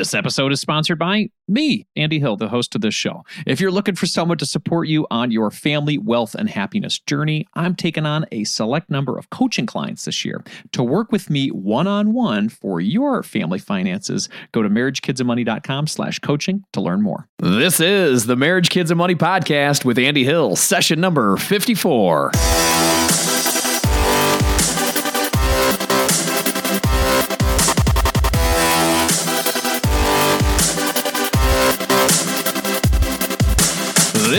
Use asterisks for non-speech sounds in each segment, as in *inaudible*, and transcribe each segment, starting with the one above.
This episode is sponsored by me, Andy Hill, the host of this show. If you're looking for someone to support you on your family, wealth, and happiness journey, I'm taking on a select number of coaching clients this year. To work with me one on one for your family finances, go to marriagekidsandmoney.com slash coaching to learn more. This is the Marriage, Kids, and Money podcast with Andy Hill, session number 54.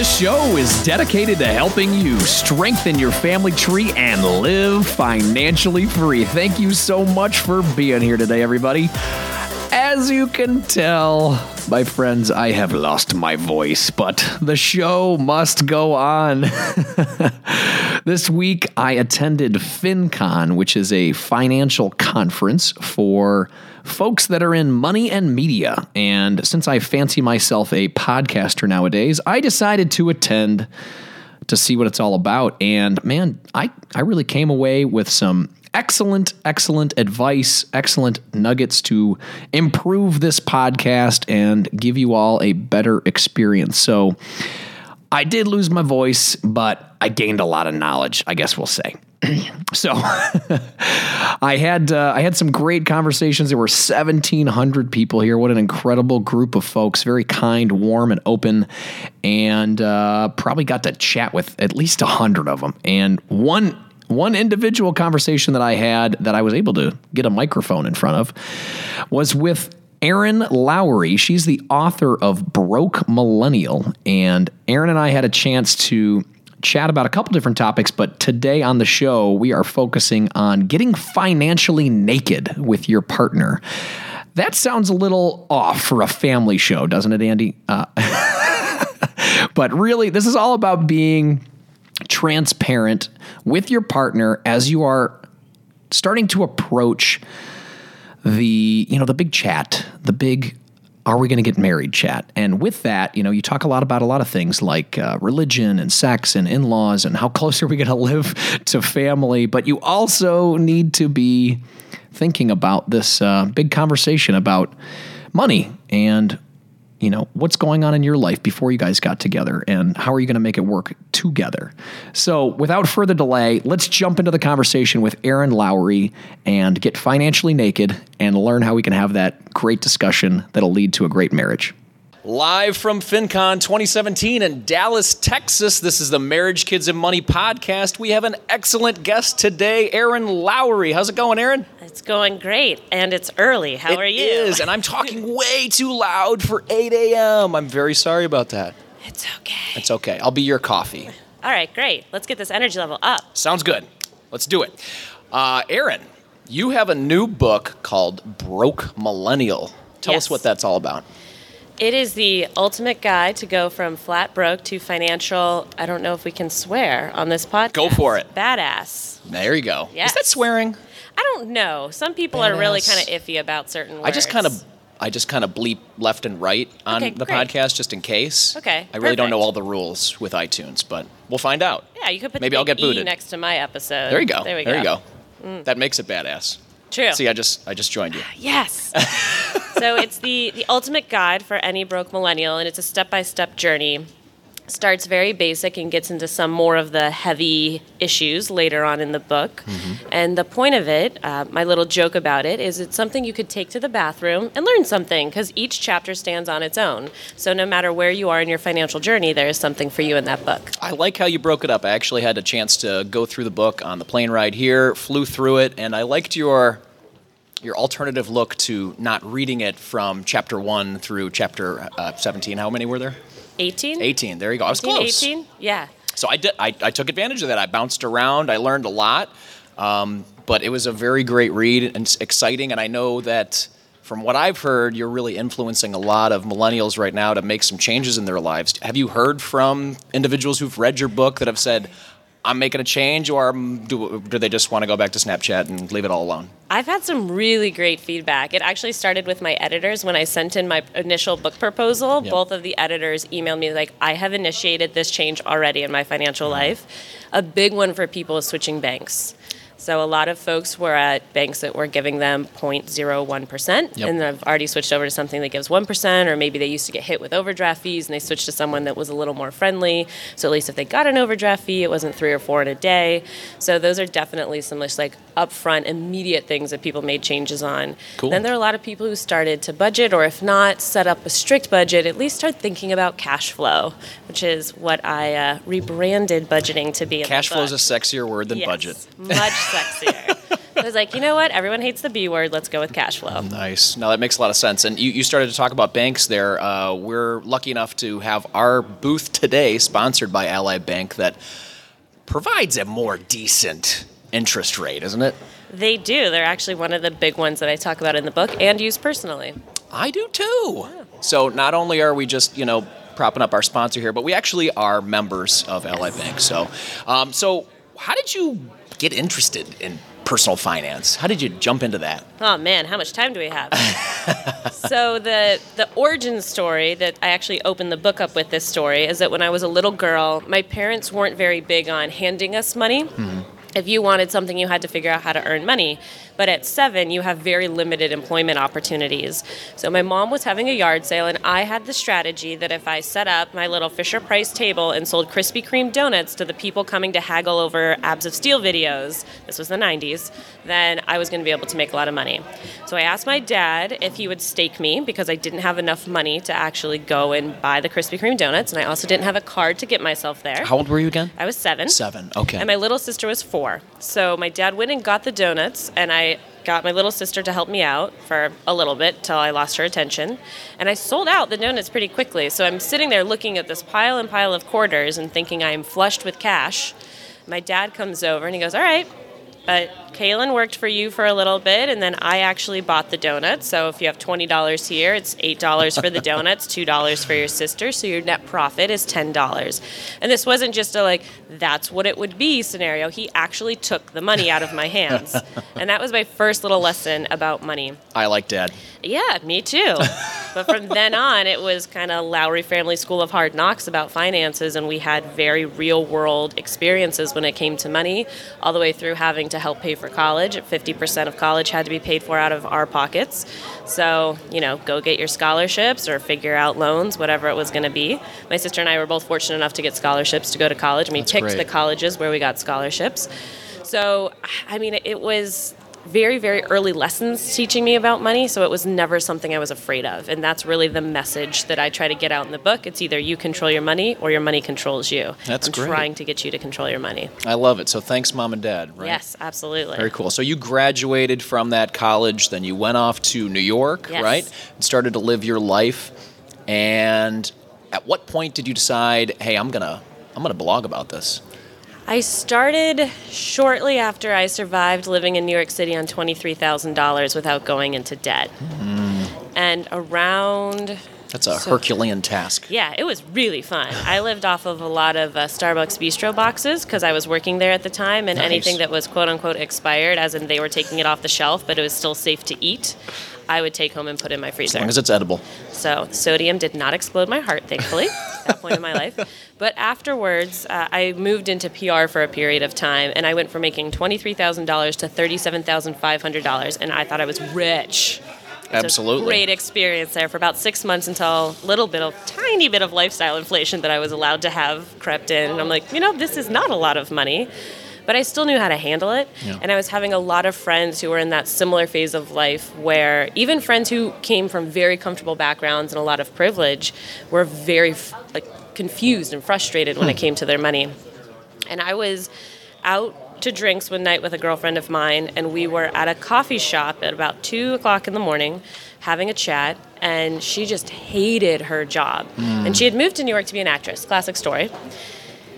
This show is dedicated to helping you strengthen your family tree and live financially free. Thank you so much for being here today, everybody. As you can tell, my friends, I have lost my voice, but the show must go on. *laughs* this week, I attended FinCon, which is a financial conference for folks that are in money and media. And since I fancy myself a podcaster nowadays, I decided to attend to see what it's all about. And man, I, I really came away with some excellent, excellent advice, excellent nuggets to improve this podcast and give you all a better experience. So I did lose my voice, but I gained a lot of knowledge, I guess we'll say. *clears throat* so *laughs* I had uh, I had some great conversations. There were 1,700 people here. What an incredible group of folks! Very kind, warm, and open, and uh, probably got to chat with at least hundred of them. And one one individual conversation that I had that I was able to get a microphone in front of was with Erin Lowry. She's the author of Broke Millennial. And Erin and I had a chance to chat about a couple different topics, but today on the show, we are focusing on getting financially naked with your partner. That sounds a little off for a family show, doesn't it, Andy? Uh, *laughs* but really, this is all about being transparent with your partner as you are starting to approach the you know the big chat the big are we going to get married chat? And with that you know you talk a lot about a lot of things like uh, religion and sex and in-laws and how close are we going to live *laughs* to family but you also need to be thinking about this uh, big conversation about money and you know what's going on in your life before you guys got together and how are you going to make it work together? So without further delay let's jump into the conversation with Erin Lowry and get financially naked and learn how we can have that great discussion that'll lead to a great marriage Live from FinCon 2017 in Dallas, Texas. This is the Marriage, Kids, and Money podcast. We have an excellent guest today, Erin Lowry. How's it going, Erin? It's going great, and it's early. How it are you? It is, and I'm talking *laughs* way too loud for 8 a.m. I'm very sorry about that. It's okay. It's okay. I'll be your coffee. All right, great. Let's get this energy level up. Sounds good. Let's do it. Uh, Erin, you have a new book called Broke Millennial. Tell Yes. us what that's all about. It is the ultimate guide to go from flat broke to financial. I don't know if we can swear on this podcast. Go for it. Badass. There you go. Is Yes. that swearing? I don't know. Some people are really kind of iffy about certain words. I just kind of I just kind of bleep left and right on Okay, the great. podcast just in case. Okay, I really don't know all the rules with iTunes, but we'll find out. Yeah, you could put Maybe the I'll get E booted. next to my episode. There you go. There we you go. go. Mm. That makes it badass. True. See, I just I just joined you. Ah, yes. *laughs* so it's the the ultimate guide for any broke millennial, and it's a step by step journey. Starts very basic and gets into some more of the heavy issues later on in the book. And the point of it, uh, my little joke about it, is it's something you could take to the bathroom and learn something because each chapter stands on its own. So no matter where you are in your financial journey, there is something for you in that book. I like how you broke it up. I actually had a chance to go through the book on the plane ride here, flew through it, and I liked your your alternative look to not reading it from chapter 1 through chapter uh, 17. How many were there? 18? 18. There you go. I was 18, close. 18? Yeah. So I did. I, I took advantage of that. I bounced around. I learned a lot, um, but it was a very great read and exciting. And I know that from what I've heard, you're really influencing a lot of millennials right now to make some changes in their lives. Have you heard from individuals who've read your book that have said, "I'm making a change," or do, do they just want to go back to Snapchat and leave it all alone? I've had some really great feedback. It actually started with my editors when I sent in my initial book proposal. Yep. Both of the editors emailed me like, "I have initiated this change already in my financial mm-hmm. life." A big one for people is switching banks. So a lot of folks were at banks that were giving them 0.01%, Yep. and they've already switched over to something that gives 1%, or maybe they used to get hit with overdraft fees and they switched to someone that was a little more friendly. So at least if they got an overdraft fee, it wasn't three or four in a day. So those are definitely some just like upfront, immediate things that people made changes on. Cool. Then there are a lot of people who started to budget, or if not, set up a strict budget, at least start thinking about cash flow, which is what I uh, rebranded budgeting to be. Cash flow is a sexier word than Yes, budget. Much *laughs* sexier. I was like, you know what? Everyone hates the B word. Let's go with cash flow. Nice. Now that makes a lot of sense. And you, you started to talk about banks there. Uh, we're lucky enough to have our booth today sponsored by Ally Bank that provides a more decent interest rate, isn't it? They do. They're actually one of the big ones that I talk about in the book and use personally. I do too. So not only are we just, you know, propping up our sponsor here, but we actually are members of Ally Bank. So, um, so how did you get interested in personal finance? How did you jump into that? Oh man, how much time do we have? *laughs* so the the origin story that I actually opened the book up with this story is that when I was a little girl, my parents weren't very big on handing us money. Mm-hmm. If you wanted something, you had to figure out how to earn money. But at seven, you have very limited employment opportunities. So my mom was having a yard sale, and I had the strategy that if I set up my little Fisher Price table and sold Krispy Kreme donuts to the people coming to haggle over Abs of Steel videos, this was the 90s, then I was going to be able to make a lot of money. So I asked my dad if he would stake me because I didn't have enough money to actually go and buy the Krispy Kreme donuts, and I also didn't have a card to get myself there. How old were you again? I was seven. Seven. Okay. And my little sister was four. So my dad went and got the donuts, and I got my little sister to help me out for a little bit till I lost her attention. And I sold out the donuts pretty quickly. So I'm sitting there looking at this pile and pile of quarters and thinking I'm flushed with cash. My dad comes over and he goes, All right, but Kaylin worked for you for a little bit, and then I actually bought the donuts. So if you have twenty dollars here, it's eight dollars for the *laughs* donuts, two dollars for your sister. So your net profit is ten dollars. And this wasn't just a like that's what it would be scenario. He actually took the money out of my hands, *laughs* and that was my first little lesson about money. I like dad. Yeah, me too. *laughs* but from then on, it was kind of Lowry Family School of Hard Knocks about finances, and we had very real world experiences when it came to money, all the way through having to help pay for college. 50% of college had to be paid for out of our pockets. So, you know, go get your scholarships or figure out loans, whatever it was going to be. My sister and I were both fortunate enough to get scholarships to go to college, and we That's picked great. the colleges where we got scholarships. So, I mean, it was very, very early lessons teaching me about money, so it was never something I was afraid of. And that's really the message that I try to get out in the book. It's either you control your money or your money controls you. That's I'm great. trying to get you to control your money. I love it. So thanks, mom and dad. Right? Yes, absolutely. Very cool. So you graduated from that college, then you went off to New York, Yes. right? And started to live your life. And at what point did you decide, hey, I'm gonna I'm gonna blog about this? I started shortly after I survived living in New York City on $23,000 without going into debt. Hmm. And around That's a So- Herculean task. Yeah, it was really fun. I lived off of a lot of uh, Starbucks bistro boxes because I was working there at the time, and Nice. anything that was quote unquote expired, as in they were taking it off the shelf, but it was still safe to eat, I would take home and put in my freezer. As long as it's edible. So sodium did not explode my heart, thankfully, *laughs* at that point in my life. But afterwards, uh, I moved into PR for a period of time, and I went from making twenty-three thousand dollars to thirty-seven thousand five hundred dollars, and I thought I was rich. Absolutely. great experience there for about six months until a little bit of tiny bit of lifestyle inflation that I was allowed to have crept in. And I'm like, you know, this is not a lot of money. But I still knew how to handle it. Yeah. And I was having a lot of friends who were in that similar phase of life where even friends who came from very comfortable backgrounds and a lot of privilege were very f- like confused and frustrated when it hmm. came to their money. And I was out to drinks one night with a girlfriend of mine, and we were at a coffee shop at about two o'clock in the morning having a chat. And she just hated her job. Hmm. And she had moved to New York to be an actress, classic story.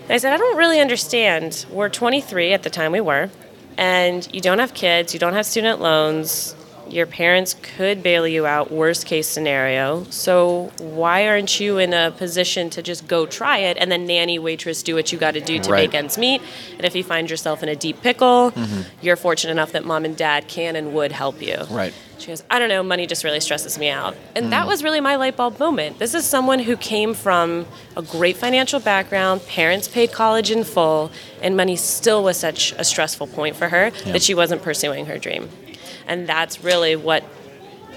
I said, I don't really understand. We're 23 at the time we were, and you don't have kids, you don't have student loans. Your parents could bail you out, worst case scenario. So why aren't you in a position to just go try it and then nanny, waitress, do what you got to do to Right. make ends meet? And if you find yourself in a deep pickle, mm-hmm. you're fortunate enough that mom and dad can and would help you. Right. She goes, I don't know, money just really stresses me out. And that mm. was really my light bulb moment. This is someone who came from a great financial background, parents paid college in full, and money still was such a stressful point for her Yeah. that she wasn't pursuing her dream. And that's really what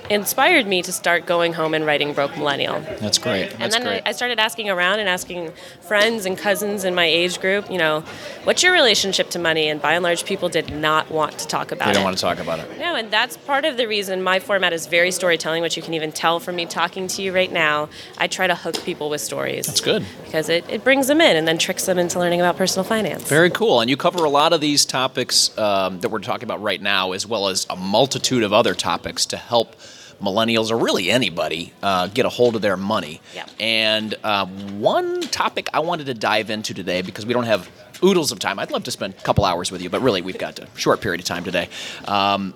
inspired me to start going home and writing Broke Millennial. That's great. And then great. I, started asking around and asking friends and cousins in my age group, you know, what's your relationship to money? And by and large, people did not want to talk about it. they it. don't want to talk about it. No, and that's part of the reason my format is very storytelling, which you can even tell from me talking to you right now. I try to hook people with stories. That's good. Because it, it brings them in and then tricks them into learning about personal finance. Very cool. And you cover a lot of these topics um, that we're talking about right now, as well as a multitude of other topics to help millennials or really anybody uh, get a hold of their money. Yeah. And uh, one topic I wanted to dive into today, because we don't have oodles of time, I'd love to spend a couple hours with you, but really we've got a short period of time today, um,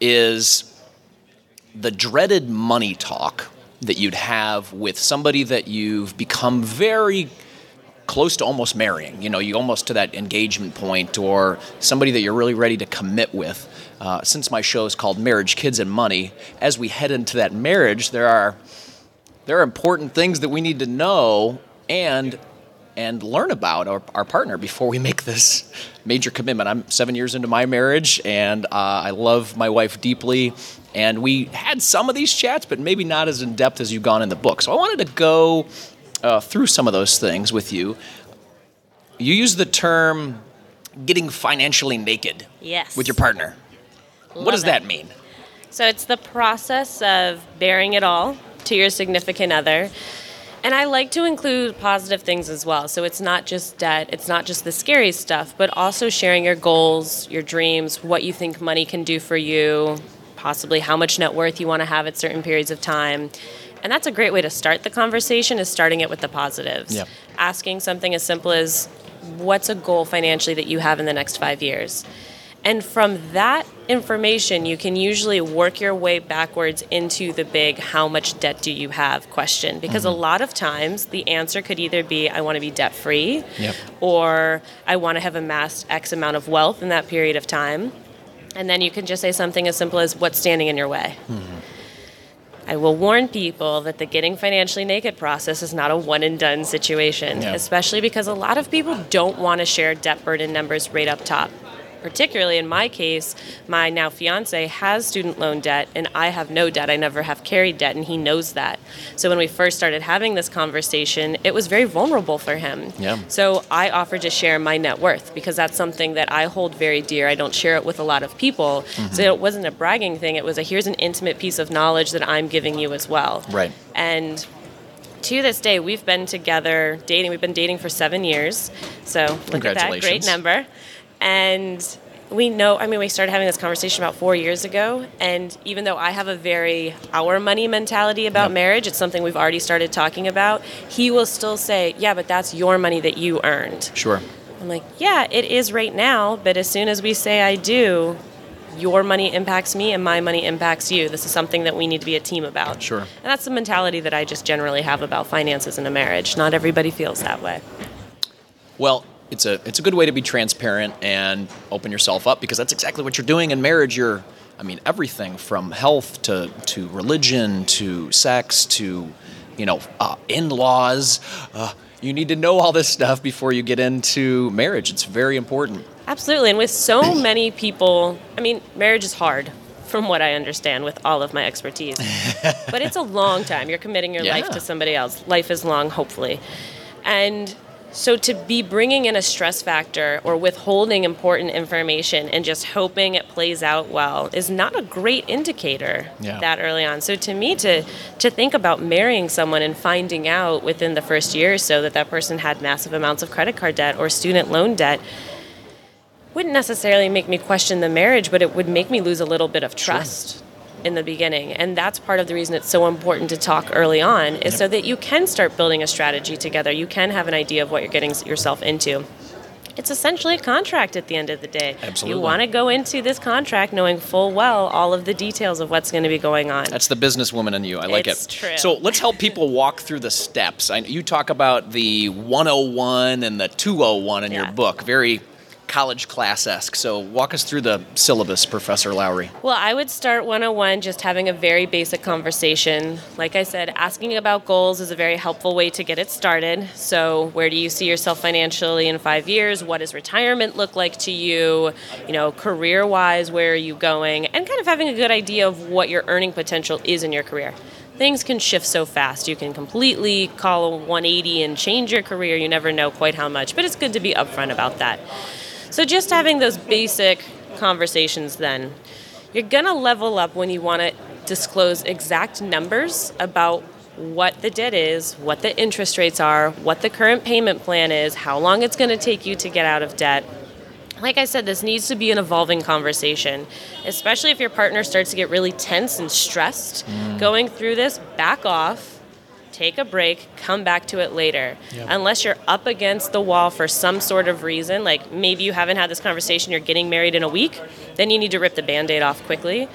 is the dreaded money talk that you'd have with somebody that you've become very close to almost marrying. You know, you almost to that engagement point, or somebody that you're really ready to commit with. Uh, since my show is called Marriage, Kids, and Money, as we head into that marriage, there are there are important things that we need to know and and learn about our, our partner before we make this major commitment. I'm seven years into my marriage, and uh, I love my wife deeply. And we had some of these chats, but maybe not as in depth as you've gone in the book. So I wanted to go uh, through some of those things with you. You use the term getting financially naked Yes. with your partner. what does it. that mean? So it's the process of bearing it all to your significant other. And I like to include positive things as well. So it's not just debt, it's not just the scary stuff, but also sharing your goals, your dreams, what you think money can do for you, possibly how much net worth you want to have at certain periods of time. And that's a great way to start the conversation is starting it with the positives. Yeah. Asking something as simple as what's a goal financially that you have in the next 5 years? And from that information, you can usually work your way backwards into the big how much debt do you have question. Because a mm-hmm. lot of times the answer could either be I want to be debt free Yep. or I want to have amassed X amount of wealth in that period of time. And then you can just say something as simple as what's standing in your way. Mm-hmm. I will warn people that the getting financially naked process is not a one and done situation, Yeah. especially because a lot of people don't want to share debt burden numbers right up top. Particularly in my case, my now fiance has student loan debt and I have no debt. I never have carried debt and he knows that. So when we first started having this conversation, it was very vulnerable for him. Yeah. So I offered to share my net worth because that's something that I hold very dear. I don't share it with a lot of people. So mm-hmm. it wasn't a bragging thing. It was a here's an intimate piece of knowledge that I'm giving you as well. Right. And to this day, we've been together dating. We've been dating for seven years. So look at that, great number. And we know, I mean, we started having this conversation about four years ago. And even though I have a very our money mentality about Yep. marriage, it's something we've already started talking about. He will still say, Yeah, but that's your money that you earned. Sure. I'm like, Yeah, it is right now. But as soon as we say I do, your money impacts me and my money impacts you. This is something that we need to be a team about. Sure. And that's the mentality that I just generally have about finances in a marriage. Not everybody feels that way. Well, it's a it's a good way to be transparent and open yourself up because that's exactly what you're doing in marriage. You're, I mean, everything from health to to religion to sex to, you know, uh, in-laws. Uh, you need to know all this stuff before you get into marriage. It's very important. Absolutely. And with so *coughs* many people, I mean, marriage is hard from what I understand with all of my expertise. *laughs* but it's a long time. You're committing your life to somebody else. Life is long, hopefully. And so to be bringing in a stress factor or withholding important information and just hoping it plays out well is not a great indicator Yeah. that early on. So to me to to think about marrying someone and finding out within the first year or so that that person had massive amounts of credit card debt or student loan debt wouldn't necessarily make me question the marriage, but it would make me lose a little bit of trust in the beginning. And that's part of the reason it's so important to talk early on, is so that you can start building a strategy together. You can have an idea of what you're getting yourself into. it's essentially a contract at the end of the day. Absolutely. You want to go into this contract knowing full well all of the details of what's going to be going on. That's the businesswoman in you. I like It's it. true. So let's help people walk through the steps. I, you talk about the 101 and the 201 in your book, very college class esque. So walk us through the syllabus, Professor Lowry. Well, I would start 101 just having a very basic conversation. Like I said, asking about goals is a very helpful way to get it started. So, where do you see yourself financially in 5 years? What does retirement look like to you? You know, career-wise, where are you going? And kind of having a good idea of what your earning potential is in your career. Things can shift so fast. You can completely call a 180 and change your career. You never know quite how much, but it's good to be upfront about that. So just having those basic conversations then. You're going to level up when you want to disclose exact numbers about what the debt is, what the interest rates are, what the current payment plan is, how long it's going to take you to get out of debt. Like I said, this needs to be an evolving conversation, especially if your partner starts to get really tense and stressed mm. going through this. Back off, take a break, come back to it later. Unless you're up against the wall for some sort of reason, like maybe you haven't had this conversation, you're getting married in a week, then you need to rip the band-aid off quickly.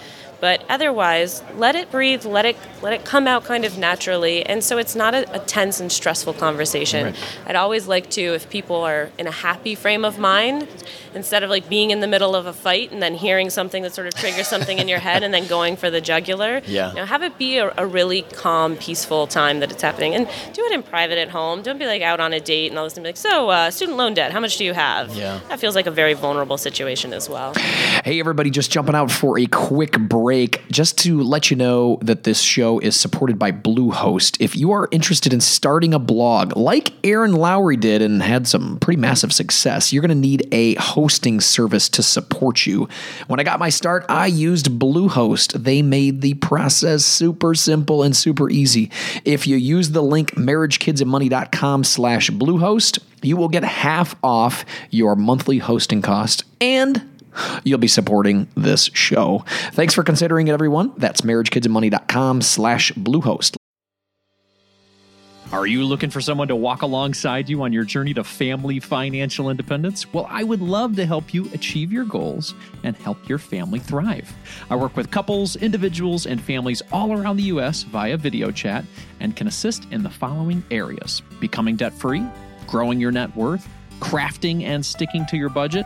But otherwise, let it breathe, let it let it come out kind of naturally, and so it's not a, a tense and stressful conversation. Right. I'd always like to, if people are in a happy frame of mind, instead of like being in the middle of a fight and then hearing something that sort of triggers something in your *laughs* head and then going for the jugular. Yeah. You know, have it be a, a really calm, peaceful time that it's happening, and do it in private at home. Don't be like out on a date and all this and be like, so uh, student loan debt, how much do you have? Yeah. That feels like a very vulnerable situation as well. Hey, everybody, just jumping out for a quick break. Just to let you know that this show is supported by Bluehost. If you are interested in starting a blog like Erin Lowry did and had some pretty massive success, you're going to need a hosting service to support you. When I got my start, I used Bluehost. They made the process super simple and super easy. If you use the link marriagekidsandmoney.com slash Bluehost, you will get half off your monthly hosting cost and you'll be supporting this show. Thanks for considering it, everyone. That's marriagekidsandmoney.com slash Bluehost. Are you looking for someone to walk alongside you on your journey to family financial independence? Well, I would love to help you achieve your goals and help your family thrive. I work with couples, individuals, and families all around the U.S. via video chat and can assist in the following areas becoming debt free, growing your net worth, crafting and sticking to your budget,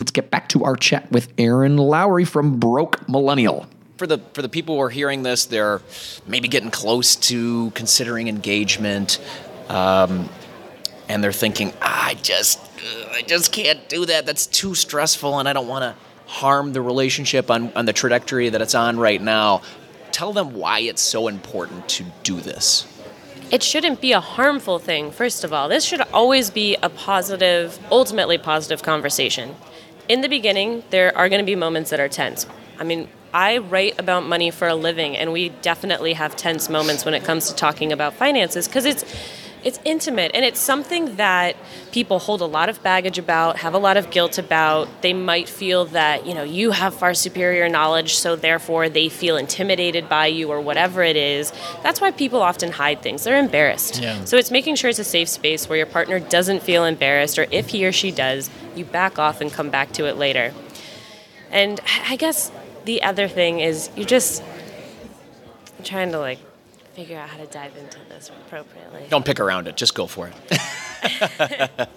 Let's get back to our chat with Erin Lowry from Broke Millennial. For the for the people who are hearing this, they're maybe getting close to considering engagement, um, and they're thinking, I just uh, I just can't do that. That's too stressful, and I don't want to harm the relationship on, on the trajectory that it's on right now. Tell them why it's so important to do this. it shouldn't be a harmful thing, first of all. This should always be a positive, ultimately positive conversation. In the beginning, there are going to be moments that are tense. I mean, I write about money for a living, and we definitely have tense moments when it comes to talking about finances because it's it's intimate and it's something that people hold a lot of baggage about, have a lot of guilt about. They might feel that, you know, you have far superior knowledge, so therefore they feel intimidated by you or whatever it is. That's why people often hide things. They're embarrassed. Yeah. So it's making sure it's a safe space where your partner doesn't feel embarrassed or if he or she does, you back off and come back to it later. And I guess the other thing is you're just trying to like figure out how to dive into this appropriately. Don't pick around it. Just go for it. *laughs*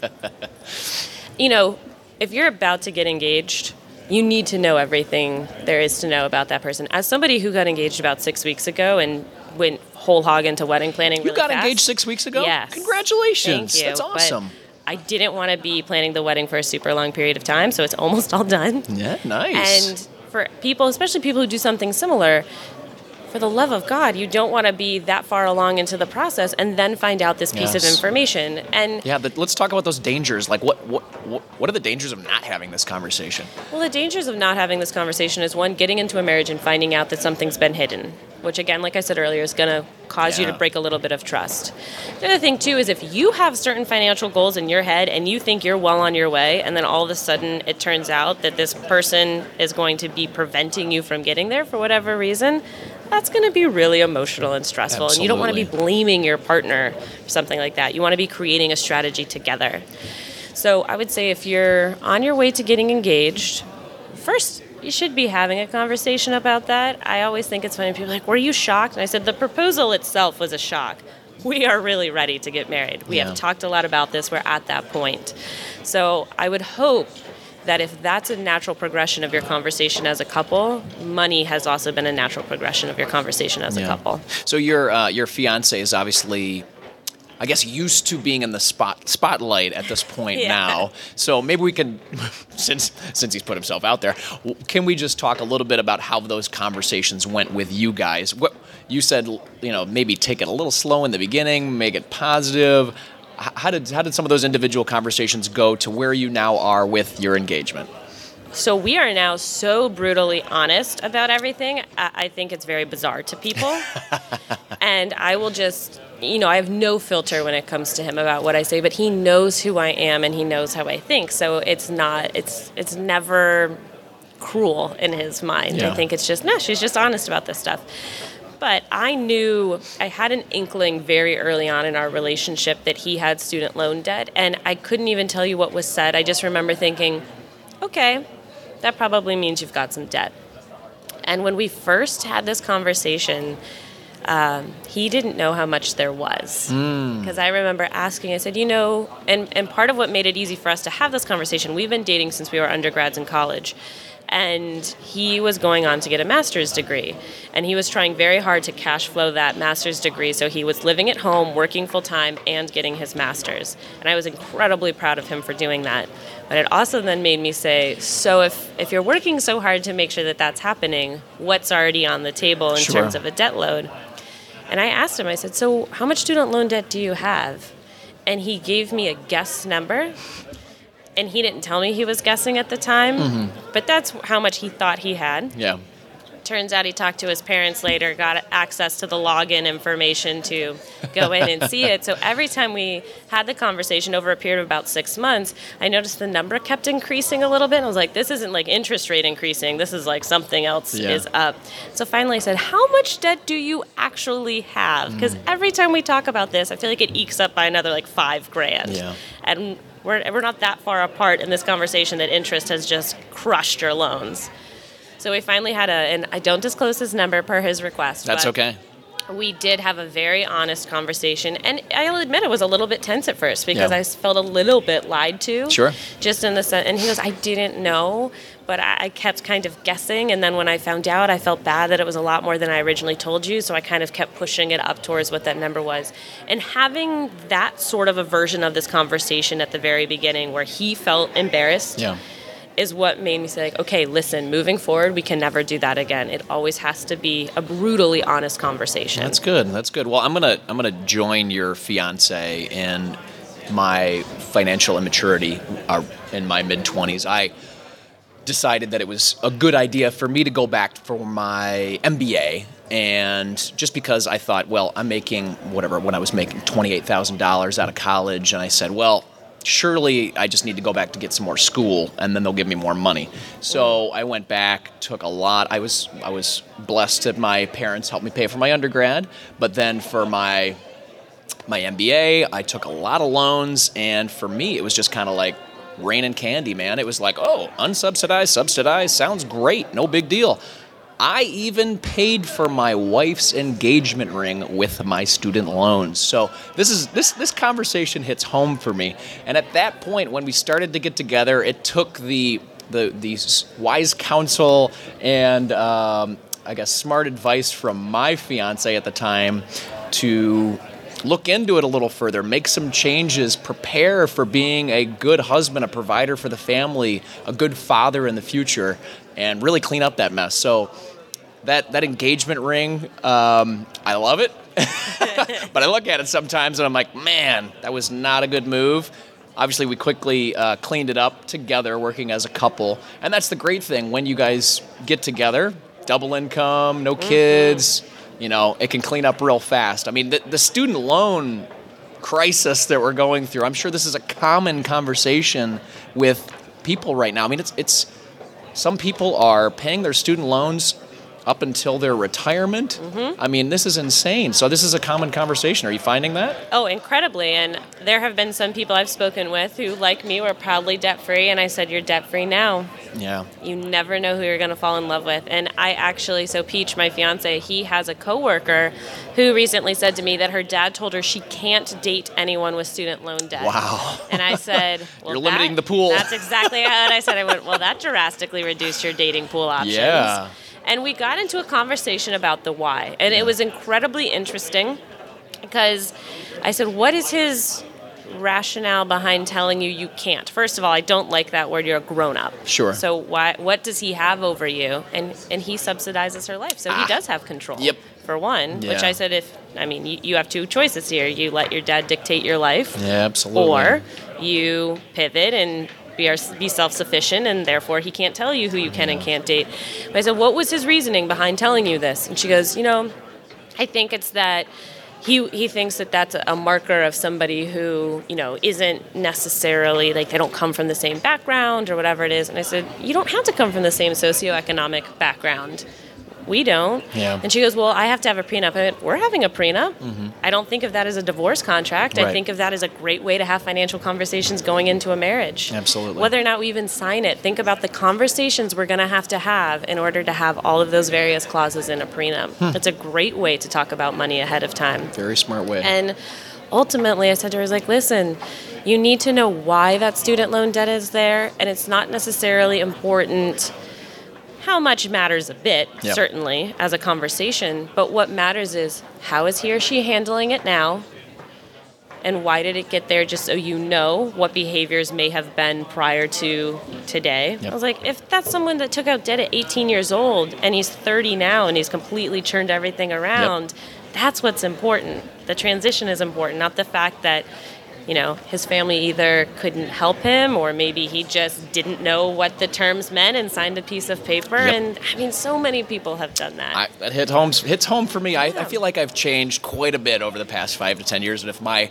you know, if you're about to get engaged, you need to know everything there is to know about that person. As somebody who got engaged about six weeks ago and went whole hog into wedding planning, You really got fast- engaged six weeks ago. Yes. Congratulations. Thank you. That's but awesome. I didn't want to be planning the wedding for a super long period of time, so it's almost all done. yeah. Nice. And for people, especially people who do something similar, for the love of God, you don't want to be that far along into the process and then find out this piece Yes. of information. And Yeah, but let's talk about those dangers. Like, what, what, what, what are the dangers of not having this conversation? well, the dangers of not having this conversation is one, getting into a marriage and finding out that something's been hidden, which, again, like I said earlier, is going to cause you to break a little bit of trust. The other thing, too, is if you have certain financial goals in your head and you think you're well on your way, and then all of a sudden it turns out that this person is going to be preventing you from getting there for whatever reason, that's going to be really emotional and stressful. And you don't want to be blaming your partner for something like that. You want to be creating a strategy together. So I would say if you're on your way to getting engaged, first you should be having a conversation about that. I always think it's funny. People are like, "Were you shocked?" And I said, "The proposal itself was a shock. We are really ready to get married. We Yeah. have talked a lot about this. We're at that point. So I would hope." That if that's a natural progression of your conversation as a couple, money has also been a natural progression of your conversation as a couple. So your uh, your fiance is obviously, I guess, used to being in the spot spotlight at this point Yeah. now. So maybe we can, since since he's put himself out there, can we just talk a little bit about how those conversations went with you guys? What you said, you know, maybe take it a little slow in the beginning, make it positive. How did how did some of those individual conversations go to where you now are with your engagement? So we are now so brutally honest about everything. I, I think it's very bizarre to people. *laughs* and I will just, you know, I have no filter when it comes to him about what I say, but he knows who I am and he knows how I think. So it's not, it's, it's never cruel in his mind. Yeah. I think it's just, no, she's just honest about this stuff. But I knew I had an inkling very early on in our relationship that he had student loan debt, and I couldn't even tell you what was said. I just remember thinking, okay, that probably means you've got some debt. And when we first had this conversation, um, he didn't know how much there was. Because I remember asking, I said, you know, and, and part of what made it easy for us to have this conversation, we've been dating since we were undergrads in college. And he was going on to get a master's degree. And he was trying very hard to cash flow that master's degree. So he was living at home, working full time, and getting his master's. And I was incredibly proud of him for doing that. But it also then made me say, so if, if you're working so hard to make sure that that's happening, what's already on the table in Sure. terms of a debt load? And I asked him, I said, So, how much student loan debt do you have? And he gave me a guess number. And he didn't tell me he was guessing at the time, mm-hmm. but that's how much he thought he had. Yeah. Turns out he talked to his parents later, got access to the login information to go in and see it. So every time we had the conversation over a period of about six months, I noticed the number kept increasing a little bit. I was like, this isn't like interest rate increasing. This is like something else Yeah. is up. So finally I said, how much debt do you actually have? Because mm. every time we talk about this, I feel like it ekes up by another like five grand. Yeah. And we're, we're not that far apart in this conversation that interest has just crushed your loans. So we finally had a, and I don't disclose his number per his request. That's okay. We did have a very honest conversation, and I'll admit it was a little bit tense at first because Yeah. I felt a little bit lied to. Sure. Just in the sense, and he goes, "I didn't know, but I, I kept kind of guessing, and then when I found out, I felt bad that it was a lot more than I originally told you, so I kind of kept pushing it up towards what that number was, and having that sort of a version of this conversation at the very beginning, where he felt embarrassed Yeah. is what made me say, like, okay, listen, moving forward, we can never do that again. It always has to be a brutally honest conversation. That's good. That's good. Well, I'm gonna I'm gonna join your fiance in my financial immaturity uh, in my mid 20s. I decided that it was a good idea for me to go back for my MBA. And just because I thought, well, I'm making whatever, when I was making $28,000 out of college, and I said, well, surely I just need to go back to get some more school, and then they'll give me more money. So I went back, took a lot. I was I was blessed that my parents helped me pay for my undergrad, but then for my my MBA, I took a lot of loans, and for me, it was just kind of like rain and candy, man. It was like, oh, unsubsidized, subsidized, sounds great, no big deal. I even paid for my wife's engagement ring with my student loans. So this is this this conversation hits home for me. And at that point, when we started to get together, it took the the the wise counsel and um, I guess smart advice from my fiance at the time to look into it a little further, make some changes, prepare for being a good husband, a provider for the family, a good father in the future, and really clean up that mess. So that that engagement ring, um, I love it. *laughs* but I look at it sometimes and I'm like, man, that was not a good move. Obviously, we quickly uh, cleaned it up together, working as a couple, and that's the great thing when you guys get together, double income, no kids. You know, it can clean up real fast. I mean, the, the student loan crisis that we're going through. I'm sure this is a common conversation with people right now. I mean, it's it's some people are paying their student loans up until their retirement. Mm-hmm. I mean, this is insane. So this is a common conversation. Are you finding that? Oh, incredibly. And there have been some people I've spoken with who, like me, were proudly debt free. And I said, You're debt free now. Yeah. You never know who you're going to fall in love with. And I actually, so Peach, my fiance, he has a coworker who recently said to me that her dad told her she can't date anyone with student loan debt. Wow. And I said, *laughs* well, You're limiting the pool. That's exactly how and I said. I went, Well, that drastically reduced your dating pool options. Yeah. And we got into a conversation about the why. And it was incredibly interesting because I said, What is his rationale behind telling you you can't? First of all, I don't like that word. You're a grown up. Sure. So why? What does he have over you? And and he subsidizes her life, so he ah. does have control. Yep. For one, which I said, if I mean, you, you have two choices here. You let your dad dictate your life, Yeah, absolutely. or you pivot and be, our, be self-sufficient and therefore he can't tell you who you can and can't date. But i said what was his reasoning behind telling you this? And she goes you know i think it's that he, he thinks that that's a marker of somebody who you know isn't necessarily like they don't come from the same background or whatever it is. And i said you don't have to come from the same socioeconomic background we don't. Yeah. And she goes, Well, I have to have a prenup. I went, We're having a prenup. I don't think of that as a divorce contract. I Mm-hmm. Think of that as a great way to have financial conversations going into a marriage. Absolutely. Whether or not we even sign it, think about the conversations we're going to have to have in order to have all of those various clauses in a prenup. Hmm. It's a great way to talk about money ahead of time. Very smart way. And ultimately, I said to her, I was like, listen, you need to know why that student loan debt is there, and it's not necessarily important how much matters a bit, Yep. certainly, as a conversation, but what matters is how is he or she handling it now? And why did it get there? Just so you know what behaviors may have been prior to today. Yep. I was like, if that's someone that took out debt at 18 years old and he's 30 now and he's completely turned everything around, that's what's important. The transition is important, not the fact that, you know, his family either couldn't help him or maybe he just didn't know what the terms meant and signed a piece of paper. Yep. And I mean, so many people have done that. I, that hit home, hits home for me. I, I feel like I've changed quite a bit over the past five to ten years. And if my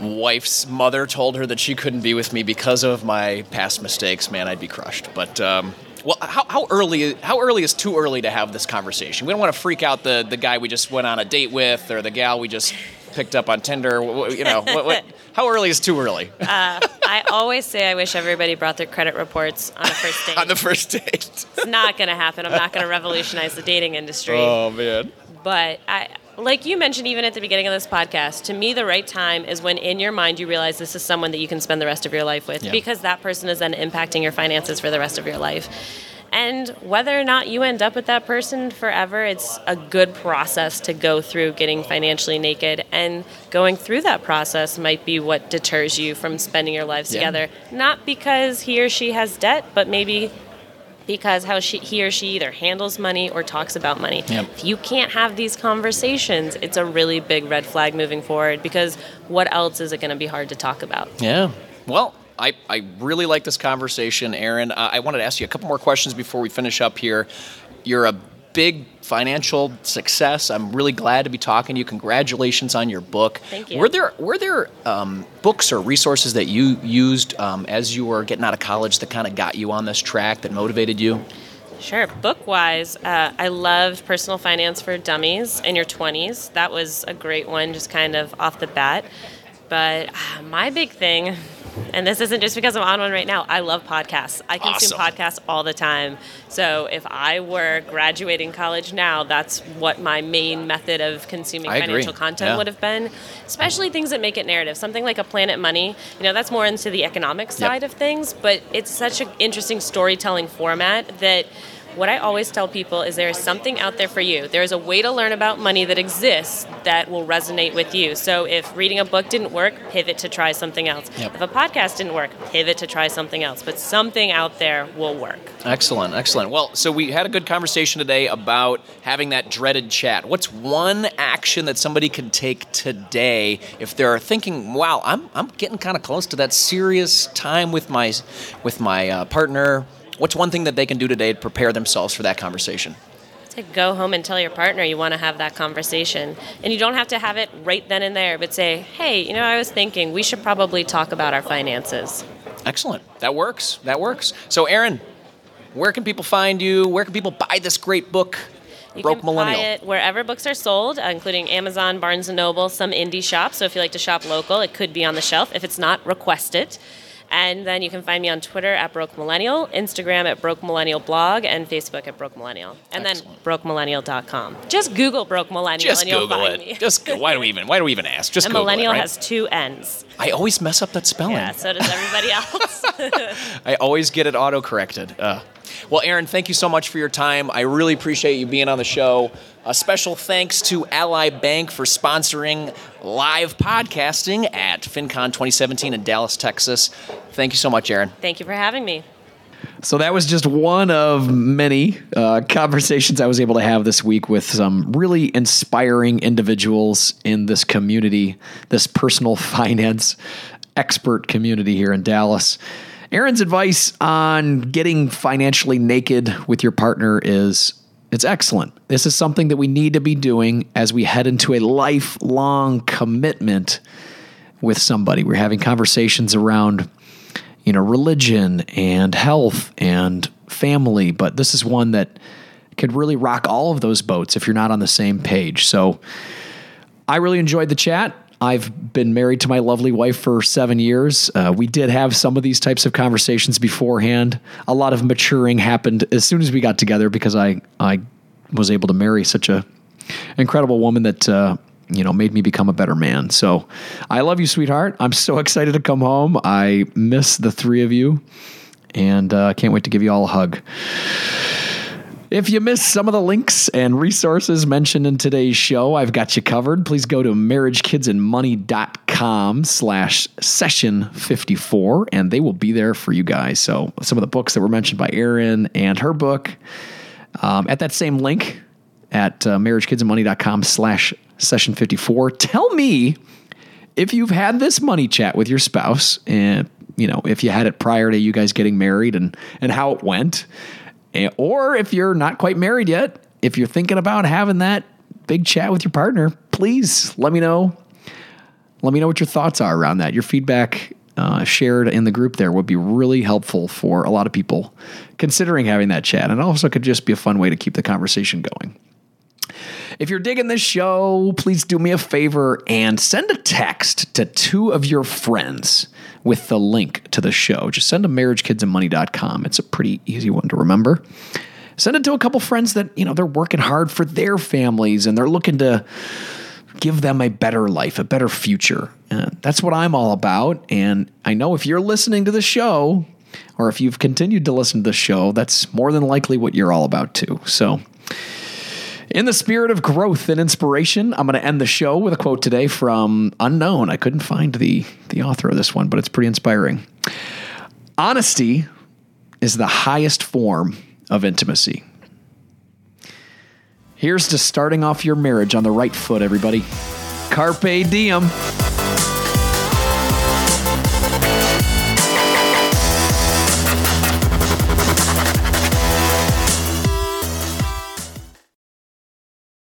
wife's mother told her that she couldn't be with me because of my past mistakes, man, I'd be crushed. But um, well, how, how early? How early is too early to have this conversation? We don't want to freak out the the guy we just went on a date with or the gal we just picked up on Tinder. You know, what, what, *laughs* how early is too early uh, I always say I wish everybody brought their credit reports on a first date. *laughs* on the first date? it's not going to happen. I'm not going to revolutionize the dating industry. Oh man. But I, like you mentioned, even at the beginning of this podcast, to me, the right time is when in your mind you realize this is someone that you can spend the rest of your life with Yeah. because that person is then impacting your finances for the rest of your life. And whether or not you end up with that person forever, it's a good process to go through getting financially naked. And going through that process might be what deters you from spending your lives Yeah. together. Not because he or she has debt, but maybe because how she, he or she either handles money or talks about money. Yep. If you can't have these conversations, it's a really big red flag moving forward because what else is it going to be hard to talk about? Yeah. Well, I, I really like this conversation, Erin. Uh, I wanted to ask you a couple more questions before we finish up here. You're a big financial success. I'm really glad to be talking to you. Congratulations on your book. Thank you. Were there were there um, books or resources that you used um, as you were getting out of college that kind of got you on this track that motivated you? Sure. Book wise, uh, I loved Personal Finance for Dummies in your 20s. That was a great one, just kind of off the bat. But uh, my big thing, and this isn't just because I'm on one right now, I love podcasts. I consume Awesome. podcasts all the time. So if I were graduating college now, that's what my main method of consuming I agree. financial content Yeah. would have been, especially things that make it narrative. Something like a Planet Money, you know, that's more into the economic side of things, but it's such an interesting storytelling format that what I always tell people is there is something out there for you. There is a way to learn about money that exists that will resonate with you. So if reading a book didn't work, pivot to try something else. Yep. If a podcast didn't work, pivot to try something else. But something out there will work. Excellent, excellent. Well, so we had a good conversation today about having that dreaded chat. What's one action that somebody can take today if they're thinking, "Wow, I'm I'm getting kind of close to that serious time with my with my uh, partner." What's one thing that they can do today to prepare themselves for that conversation? To go home and tell your partner you want to have that conversation. And you don't have to have it right then and there, but say, hey, you know, I was thinking we should probably talk about our finances. Excellent. That works. That works. So, Erin, where can people find you? Where can people buy this great book, You Broke can Millennial? buy it wherever books are sold, uh, including Amazon, Barnes & Noble, some indie shops. So if you like to shop local, it could be on the shelf. If it's not, request it. And then you can find me on Twitter at Broke Millennial, Instagram at Broke Millennial Blog, and Facebook at Broke Millennial. And Excellent. then BrokeMillennial.com. Just Google Broke Millennial Just and you'll Google find it. me. Just go- why do we even why do we even ask? Just and Google Millennial it, right? has two N's. I always mess up that spelling. Yeah, so does everybody *laughs* else. I always get it auto corrected. Uh, well, Erin, thank you so much for your time. I really appreciate you being on the show. A special thanks to Ally Bank for sponsoring live podcasting at FinCon 2017 in Dallas, Texas. Thank you so much, Erin. Thank you for having me. So that was just one of many uh, conversations I was able to have this week with some really inspiring individuals in this community, this personal *laughs* finance expert community here in Dallas. Erin's advice on getting financially naked with your partner is it's excellent. This is something that we need to be doing as we head into a lifelong commitment with somebody. We're having conversations around you know, religion and health and family, but this is one that could really rock all of those boats if you're not on the same page. So I really enjoyed the chat. I've been married to my lovely wife for seven years. Uh, we did have some of these types of conversations beforehand. A lot of maturing happened as soon as we got together because I I was able to marry such a incredible woman that uh, you know made me become a better man. So I love you, sweetheart. I'm so *laughs* excited to come home. I miss the three of you, and uh, can't wait to give you all a hug. If you missed some of the links and resources mentioned in today's show, I've got you covered. Please go to marriagekidsandmoney.com slash session 54, and they will be there for you guys. So some of the books that were mentioned by Erin and her book um, at that same link at uh, marriagekidsandmoney.com slash session 54. Tell me if you've had this money chat with your spouse and you know if you had it prior to you guys getting married and and how it went or if you're not quite married yet if you're thinking about having that big chat with your partner please let me know. Let me know what your thoughts are around that. Your feedback uh, shared in the group there would be really helpful for a lot of people considering having that chat. And also could just be a fun way to keep the conversation going if you're digging this show, please do me a favor and send a text to two of your friends with the link to the show. Just send them marriagekidsandmoney.com. It's a pretty easy one to remember. Send it to a couple friends that, you know, they're working hard for their families and they're looking to give them a better life, a better future. Uh, that's what I'm all about. And I know if you're listening to the show, or if you've continued to listen to the show, that's more than likely what you're all about too. So, in the spirit of growth and inspiration, I'm going to end the show with a quote today from Unknown. I couldn't find the, the author of this one, but it's pretty inspiring. Honesty is the highest form of intimacy. Here's to starting off your marriage on the right foot, everybody. Carpe diem.